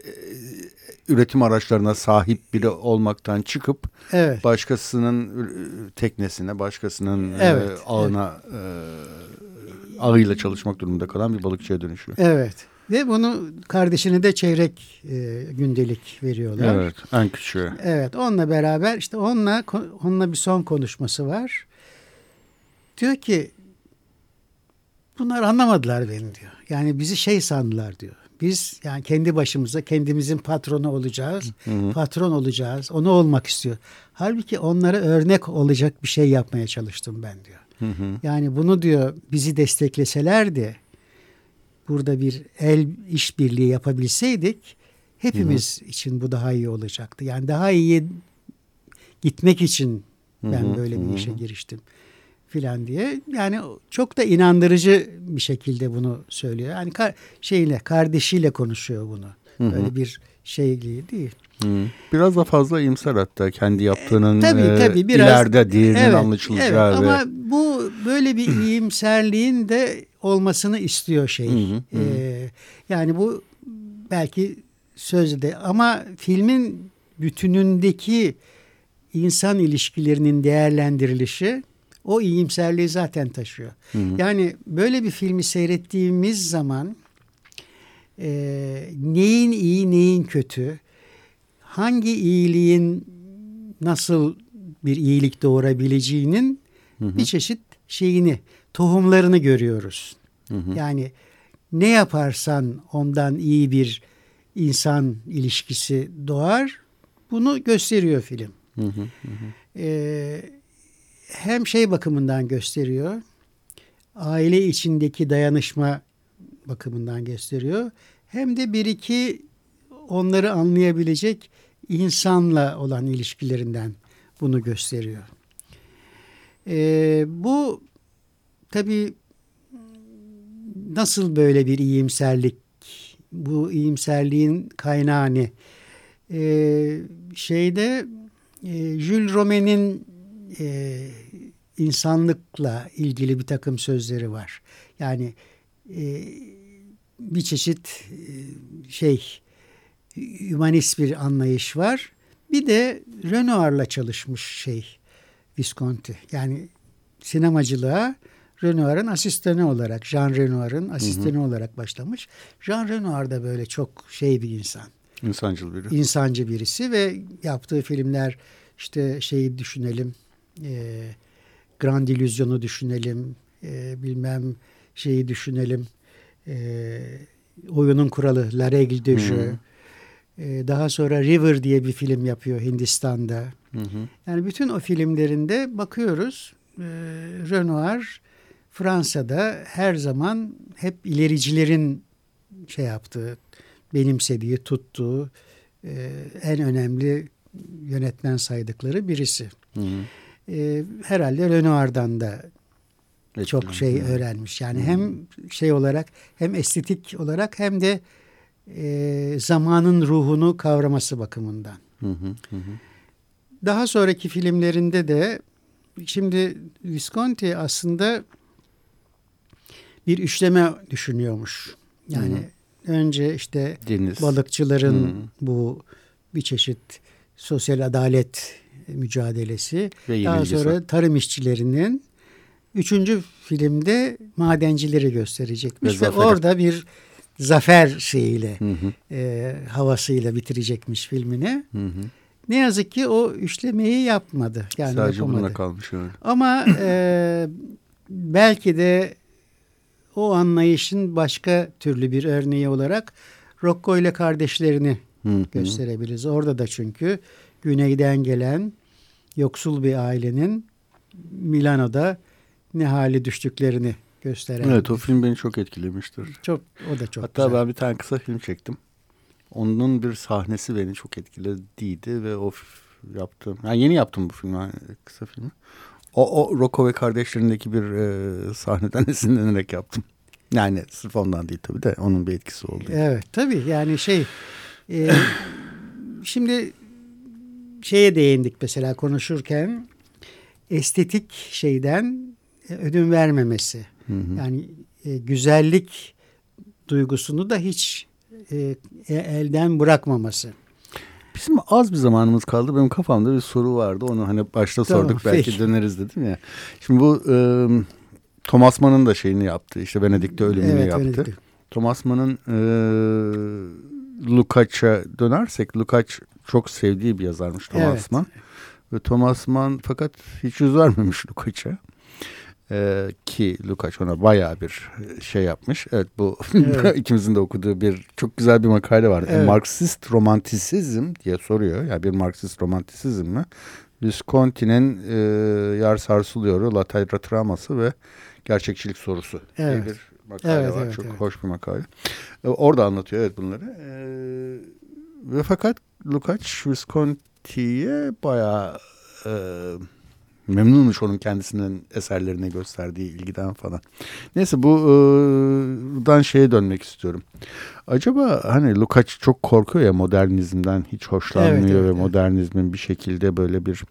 üretim araçlarına sahip biri olmaktan çıkıp evet. başkasının e, teknesine, başkasının e, evet, e, ağına evet. e, ağıyla çalışmak durumunda kalan bir balıkçıya dönüşüyor. Evet. Ve bunu kardeşine de çeyrek e, gündelik veriyorlar. Evet, en küçüğü. Evet, onunla beraber işte onunla onunla bir son konuşması var. Diyor ki bunlar anlamadılar beni diyor. Yani bizi şey sandılar diyor. Biz yani kendi başımıza kendimizin patronu olacağız. Hı hı. Patron olacağız. Onu olmak istiyor. Halbuki onlara örnek olacak bir şey yapmaya çalıştım ben diyor. Hı hı. Yani bunu diyor bizi destekleselerdi burada bir el işbirliği yapabilseydik hepimiz hı hı. için bu daha iyi olacaktı. Yani daha iyi gitmek için ben hı hı. böyle bir işe giriştim filan diye. Yani çok da inandırıcı bir şekilde bunu söylüyor. Yani kar, şeyle kardeşiyle konuşuyor bunu. Hı hı. Öyle bir şeyli değil. Hı. Biraz da fazla iyimser hatta kendi yaptığının e, tabii, tabii, biraz, ileride değerinin evet, anlaşılacağı. Evet, ve... Ama bu böyle bir iyimserliğin de olmasını istiyor şey. Hı hı, hı. Ee, yani bu belki sözde ama filmin bütünündeki insan ilişkilerinin değerlendirilişi o iyimserliği zaten taşıyor. Hı hı. Yani böyle bir filmi seyrettiğimiz zaman e, neyin iyi neyin kötü, hangi iyiliğin nasıl bir iyilik doğurabileceğinin hı hı. bir çeşit şeyini, tohumlarını görüyoruz. Hı hı. Yani ne yaparsan ondan iyi bir insan ilişkisi doğar. Bunu gösteriyor film. Hı hı hı. Ee, hem şey bakımından gösteriyor. Aile içindeki dayanışma bakımından gösteriyor. Hem de bir iki onları anlayabilecek insanla olan ilişkilerinden bunu gösteriyor. Ee, bu tabii nasıl böyle bir iyimserlik, bu iyimserliğin kaynağı ne? Ee, şeyde e, Jules Rome'nin e, insanlıkla ilgili bir takım sözleri var. Yani e, bir çeşit e, şey humanist bir anlayış var. Bir de Renoir'la çalışmış şey Visconti. Yani sinemacılığa Renoir'ın asistanı olarak, Jean Renoir'ın asistanı hı hı. olarak başlamış. Jean Renoir da böyle çok şey bir insan. İnsancıl biri. İnsancı birisi ve yaptığı filmler işte şeyi düşünelim, e, Grand Illusion'u düşünelim, e, bilmem şeyi düşünelim, e, oyunun kuralı La Règle de Jeu. E, daha sonra River diye bir film yapıyor Hindistan'da. Hı Yani bütün o filmlerinde bakıyoruz e, Renoir Fransa'da her zaman hep ilericilerin şey yaptığı, benimsediği, tuttuğu e, en önemli yönetmen saydıkları birisi. Hı hı e, herhalde Renoir'dan da Etkilen. çok şey öğrenmiş. Yani hmm. hem şey olarak hem estetik olarak hem de e, zamanın ruhunu kavraması bakımından. Hı hı hı. Daha sonraki filmlerinde de şimdi Visconti aslında bir üçleme düşünüyormuş. Yani hı. önce işte Deniz. balıkçıların hı. bu bir çeşit sosyal adalet mücadelesi. Ve Daha sonra tarım işçilerinin üçüncü filmde madencileri gösterecekmiş ve, ve orada bir zafer şeyiyle hı hı. E, havasıyla bitirecekmiş filmini. Hı hı. Ne yazık ki o üçlemeyi yapmadı. Yani Sadece yapamadı. buna kalmış öyle. Ama e, belki de o anlayışın başka türlü bir örneği olarak Rocco ile kardeşlerini Hı hı. gösterebiliriz. Orada da çünkü güneyden gelen yoksul bir ailenin Milano'da ne hale düştüklerini gösteren. Evet o film beni çok etkilemiştir. Çok o da çok Hatta güzel. ben bir tane kısa film çektim. Onun bir sahnesi beni çok etkilediydi ve o yaptım. Yani yeni yaptım bu filmi yani kısa filmi. O, o Rocco ve kardeşlerindeki bir e, sahneden esinlenerek yaptım. Yani sırf ondan değil tabii de onun bir etkisi oldu. Evet tabii yani şey e, şimdi şeye değindik mesela konuşurken estetik şeyden e, ödün vermemesi. Hı hı. Yani e, güzellik duygusunu da hiç e, e, elden bırakmaması. Bizim az bir zamanımız kaldı. Benim kafamda bir soru vardı. Onu hani başta Tamam, sorduk belki peki. döneriz dedim ya. Şimdi bu e, Thomas Mann'ın da şeyini yaptı. İşte Venedik'te ölümünü Evet, yaptı. Venedik'te. Thomas Mann'ın e, Lukács'a dönersek Lukács çok sevdiği bir yazarmış Thomas Evet. Mann. Ve Thomas Mann fakat hiç yüz vermemiş Lukács'a. E, ki Lukács ona bayağı bir şey yapmış. Evet bu Evet. ikimizin de okuduğu bir çok güzel bir makale vardı. Evet. Marksist romantizm diye soruyor. Yani bir Marksist romantizm mi? Visconti'nin e, Yer Sarsılıyor'u, La Traması ve Gerçekçilik Sorusu diye Evet. bir makale Evet, var. evet, çok evet. hoş bir makale. E, orada anlatıyor evet bunları. E, ve fakat Lukács Visconti'ye bayağı e, memnunmuş onun kendisinin eserlerine gösterdiği ilgiden falan. Neyse bu e, buradan şeye dönmek istiyorum. Acaba hani Lukács çok korkuyor ya modernizmden hiç hoşlanmıyor Evet, evet, ve evet. modernizmin bir şekilde böyle bir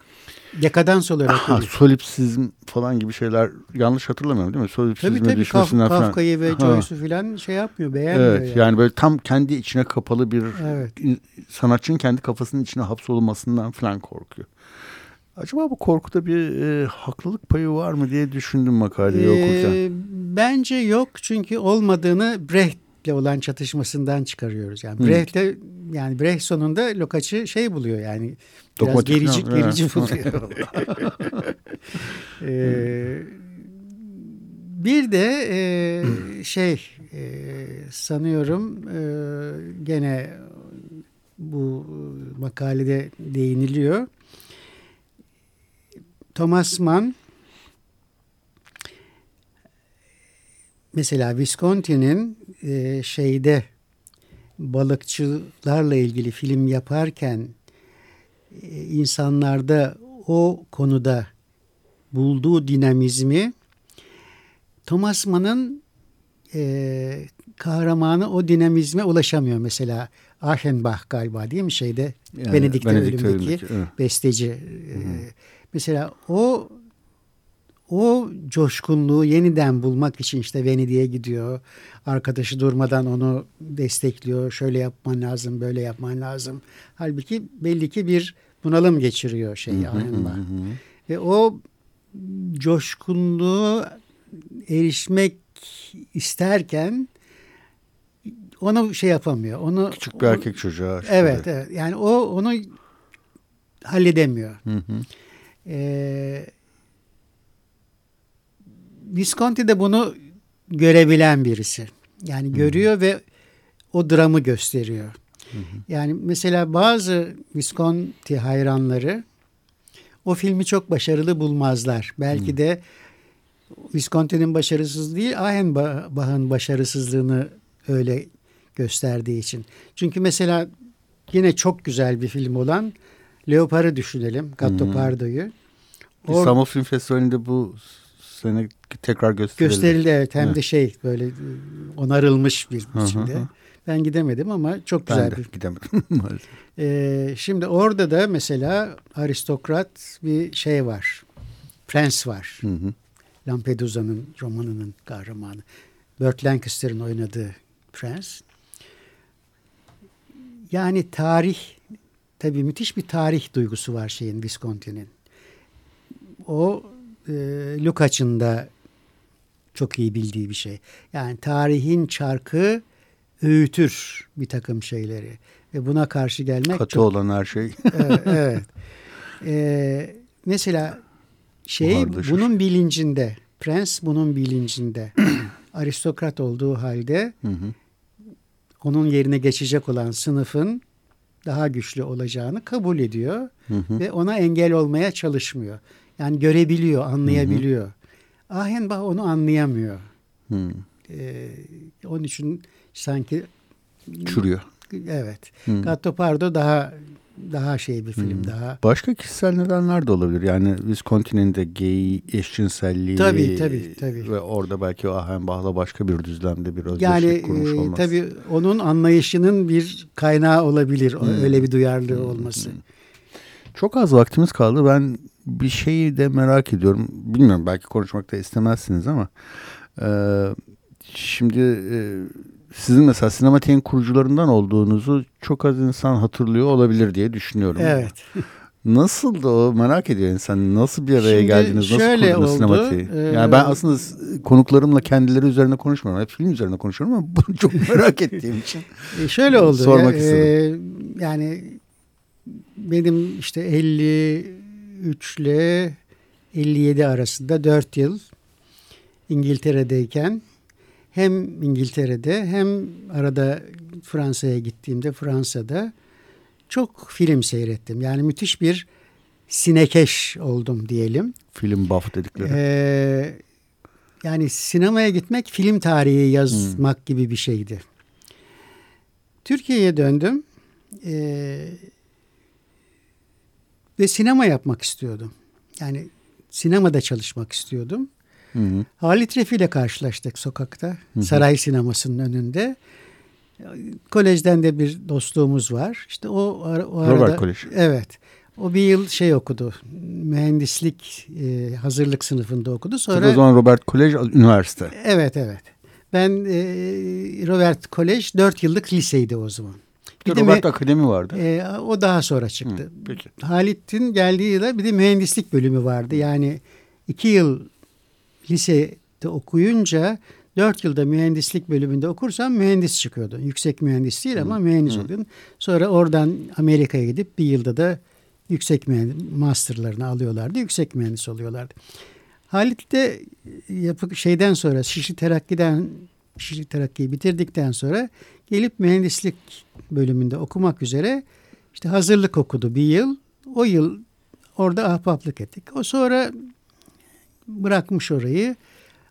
Dekadans olarak. ha, görüyor. solipsizm falan gibi şeyler yanlış hatırlamıyorum değil mi? Solipsizme tabii tabii Kaf, düşmesinden falan. Kafka'yı ve. Joyce'u falan şey yapmıyor beğenmiyor. Evet yani. böyle tam kendi içine kapalı bir Evet. sanatçının kendi kafasının içine hapsolunmasından falan korkuyor. Acaba bu korkuda bir e, haklılık payı var mı diye düşündüm makaleyi okurken. Ee, bence yok çünkü olmadığını Brecht'le olan çatışmasından çıkarıyoruz. Yani. Brecht'le yani Brecht sonunda Lokaç'ı şey buluyor yani biraz gerici, falan, gerici evet. buluyor. Ee, bir de e, şey e, sanıyorum e, gene bu makalede değiniliyor. Thomas Mann mesela Visconti'nin e, şeyde balıkçılarla ilgili film yaparken e, insanlarda o konuda bulduğu dinamizmi Thomas Mann'ın e, kahramanı o dinamizme ulaşamıyor mesela. Achenbach galiba değil mi şeyde Yani ölümdeki ölümdeki, evet. besteci. E, mesela o o coşkunluğu yeniden bulmak için işte Venedik'e gidiyor. Arkadaşı durmadan onu destekliyor. Şöyle yapman lazım, böyle yapman lazım. Halbuki belli ki bir bunalım geçiriyor şey Achenbach. Ve o coşkunluğu erişmek isterken onu şey yapamıyor. Onu Küçük bir erkek çocuğa. Evet, evet. Yani o onu halledemiyor. Hı hı. Ee, Visconti de bunu görebilen birisi. Yani görüyor ve o dramı gösteriyor. Yani mesela bazı Visconti hayranları o filmi çok başarılı bulmazlar. Belki de Visconti'nin başarısız değil, Ahenbach'ın başarısızlığını öyle gösterdiği için. Çünkü mesela yine çok güzel bir film olan Leopar'ı düşünelim. Gattopardo'yu. Or- İstanbul Film Festivali'nde bu sene tekrar gösterildi. gösterildi evet. Hem Evet. de şey böyle e, onarılmış bir hı biçimde. hı. Ben gidemedim ama çok güzel Ben de bir gidemedim maalesef. Ee, şimdi orada da mesela aristokrat bir şey var. Prens var. Hı hı. Lampedusa'nın romanının kahramanı. Burt Lancaster'ın oynadığı prens. Yani tarih tabii müthiş bir tarih duygusu var şeyin Visconti'nin. O e, Lukács'ın da çok iyi bildiği bir şey. Yani tarihin çarkı öğütür bir takım şeyleri. ve buna karşı gelmek Katı çok... olan her şey. evet. evet. Ee, mesela şey bunun bilincinde, prens bunun bilincinde, aristokrat olduğu halde hı hı. onun yerine geçecek olan sınıfın daha güçlü olacağını kabul ediyor hı hı. ve ona engel olmaya çalışmıyor. Yani görebiliyor, anlayabiliyor. Hı hı. Ahenbach onu anlayamıyor. Hı. Ee, onun için sanki çürüyor. Evet. Hmm. Gatto Pardo daha daha şey bir film hmm. daha. Başka kişisel nedenler de olabilir. Yani Visconti'nin de gay eşcinselliği tabii, tabii, tabii. ve orada belki o Ahenbach'la başka bir düzlemde bir özdeşlik yani, kurmuş e, olması. Yani tabii onun anlayışının bir kaynağı olabilir. Hmm. Öyle bir duyarlılığı hmm. olması. Çok az vaktimiz kaldı. Ben bir şeyi de merak ediyorum. Bilmiyorum belki konuşmak da istemezsiniz ama e, şimdi e, sizin mesela sinematiğin kurucularından olduğunuzu çok az insan hatırlıyor olabilir diye düşünüyorum. Evet. Nasıl da o merak ediyor insan. Nasıl bir araya Şimdi geldiniz? Nasıl şöyle kurdunuz oldu, sinematiği? E, yani ben aslında konuklarımla kendileri üzerine konuşmuyorum. Hep film üzerine konuşuyorum ama bunu çok merak ettiğim için. E şöyle oldu. Sormak ya, istedim. E, yani benim işte 53 ile 57 arasında 4 yıl İngiltere'deyken hem İngiltere'de hem arada Fransa'ya gittiğimde Fransa'da çok film seyrettim. Yani müthiş bir sinekeş oldum diyelim. Film buff dedikleri. Ee, yani sinemaya gitmek film tarihi yazmak hmm. gibi bir şeydi. Türkiye'ye döndüm ee, ve sinema yapmak istiyordum. Yani sinemada çalışmak istiyordum. Hı hı. Halit Refi ile karşılaştık sokakta. Hı hı. Saray sinemasının önünde. Kolejden de bir dostluğumuz var. İşte o, o arada... Robert Kolej. Evet. O bir yıl şey okudu. Mühendislik e, hazırlık sınıfında okudu. Sonra Tabii o zaman Robert Kolej üniversite. Evet evet. Ben e, Robert Kolej dört yıllık liseydi o zaman. Bir de Robert Akademi vardı. E, o daha sonra çıktı. Hı, peki. Halit'in geldiği yılda bir de mühendislik bölümü vardı. Yani iki yıl lisede okuyunca dört yılda mühendislik bölümünde okursan mühendis çıkıyordun. Yüksek mühendis değil ama mühendis Hı. oluyordun. Sonra oradan Amerika'ya gidip bir yılda da yüksek mühendis, masterlarını alıyorlardı. Yüksek mühendis oluyorlardı. Halit de yapı şeyden sonra Şişli Terakki'den Şişli Terakki'yi bitirdikten sonra gelip mühendislik bölümünde okumak üzere işte hazırlık okudu bir yıl. O yıl orada ahbaplık ettik. O sonra bırakmış orayı.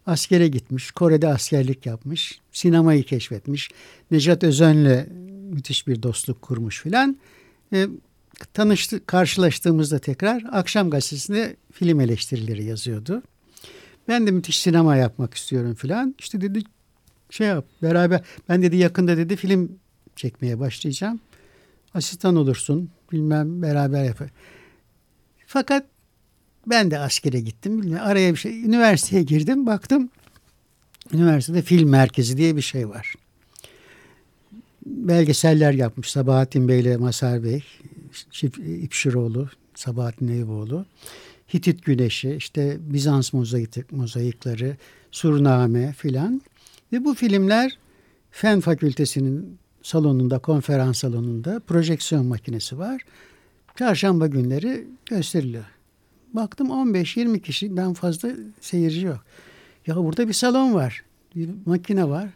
Askere gitmiş. Kore'de askerlik yapmış. Sinemayı keşfetmiş. Necat Özen'le müthiş bir dostluk kurmuş filan. E, tanıştı, karşılaştığımızda tekrar akşam gazetesinde film eleştirileri yazıyordu. Ben de müthiş sinema yapmak istiyorum filan. İşte dedi şey yap beraber ben dedi yakında dedi film çekmeye başlayacağım. Asistan olursun bilmem beraber yapar. Fakat ben de askere gittim. Bilmiyorum, araya bir şey. Üniversiteye girdim. Baktım. Üniversitede film merkezi diye bir şey var. Belgeseller yapmış Sabahattin Bey ile Masar Bey. İpşiroğlu, Sabahattin Eyüboğlu. Hitit Güneşi, işte Bizans mozaik, mozaikleri, Surname filan. Ve bu filmler Fen Fakültesi'nin salonunda, konferans salonunda projeksiyon makinesi var. Çarşamba günleri gösteriliyor. Baktım 15-20 kişiden fazla seyirci yok. Ya burada bir salon var. Bir makine var.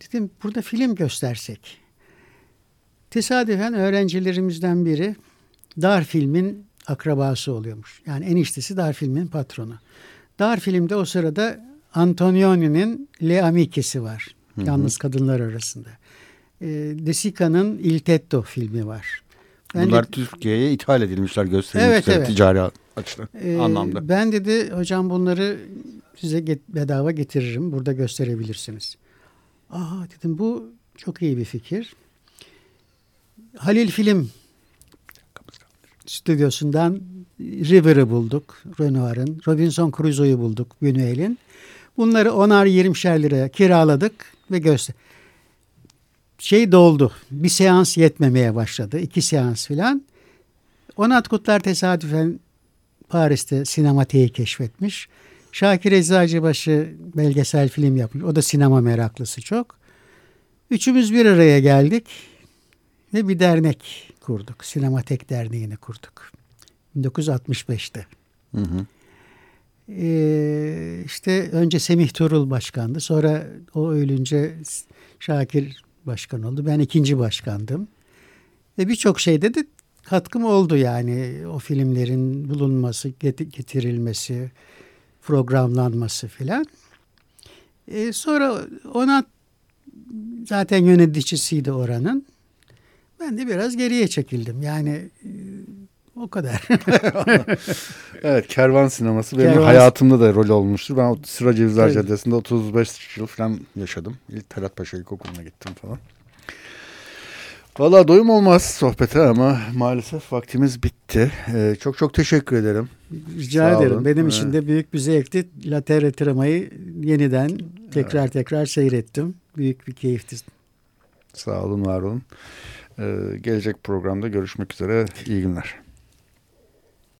Dedim burada film göstersek. Tesadüfen öğrencilerimizden biri Dar Film'in akrabası oluyormuş. Yani eniştesi Dar Film'in patronu. Dar Film'de o sırada Antonioni'nin Le Amiche'si var. Hı hı. Yalnız kadınlar arasında. E, De Sica'nın Il Tetto filmi var. Ben Bunlar de, Türkiye'ye ithal edilmişler gösterilmişler evet, evet. ticari açıdan ee, anlamda. Ben dedi hocam bunları size get, bedava getiririm. Burada gösterebilirsiniz. Aa dedim bu çok iyi bir fikir. Halil Film stüdyosundan River'ı bulduk. Renoir'ın. Robinson Crusoe'yu bulduk. Buñuel'in. Bunları onar 20'şer liraya kiraladık ve göster. Şey doldu. Bir seans yetmemeye başladı. İki seans filan. Onat Kutlar tesadüfen Paris'te sinematiği keşfetmiş. Şakir Eczacıbaşı belgesel film yapmış. O da sinema meraklısı çok. Üçümüz bir araya geldik. ve bir dernek kurduk. Sinematek Derneği'ni kurduk. 1965'te. Hı hı. Ee, işte önce Semih Turul başkandı. Sonra o ölünce Şakir başkan oldu. Ben ikinci başkandım. Ve birçok şeyde de katkım oldu yani. O filmlerin bulunması, getirilmesi, programlanması filan. Ee, sonra ona zaten yöneticisiydi oranın. Ben de biraz geriye çekildim. Yani e, o kadar. evet kervan sineması benim kervan... hayatımda da rol olmuştur. Ben Sıra Cevizler evet. Caddesi'nde 35 yıl falan yaşadım. İlk Talat Paşa İlkokulu'na gittim falan. Valla doyum olmaz sohbete ama maalesef vaktimiz bitti. Ee, çok çok teşekkür ederim. Rica Sağ ederim. Olun. Benim için de büyük bir zevkti. La Terre Trama'yı yeniden tekrar evet. tekrar seyrettim. Büyük bir keyifti. Sağ olun, var olun. Ee, gelecek programda görüşmek üzere. İyi günler.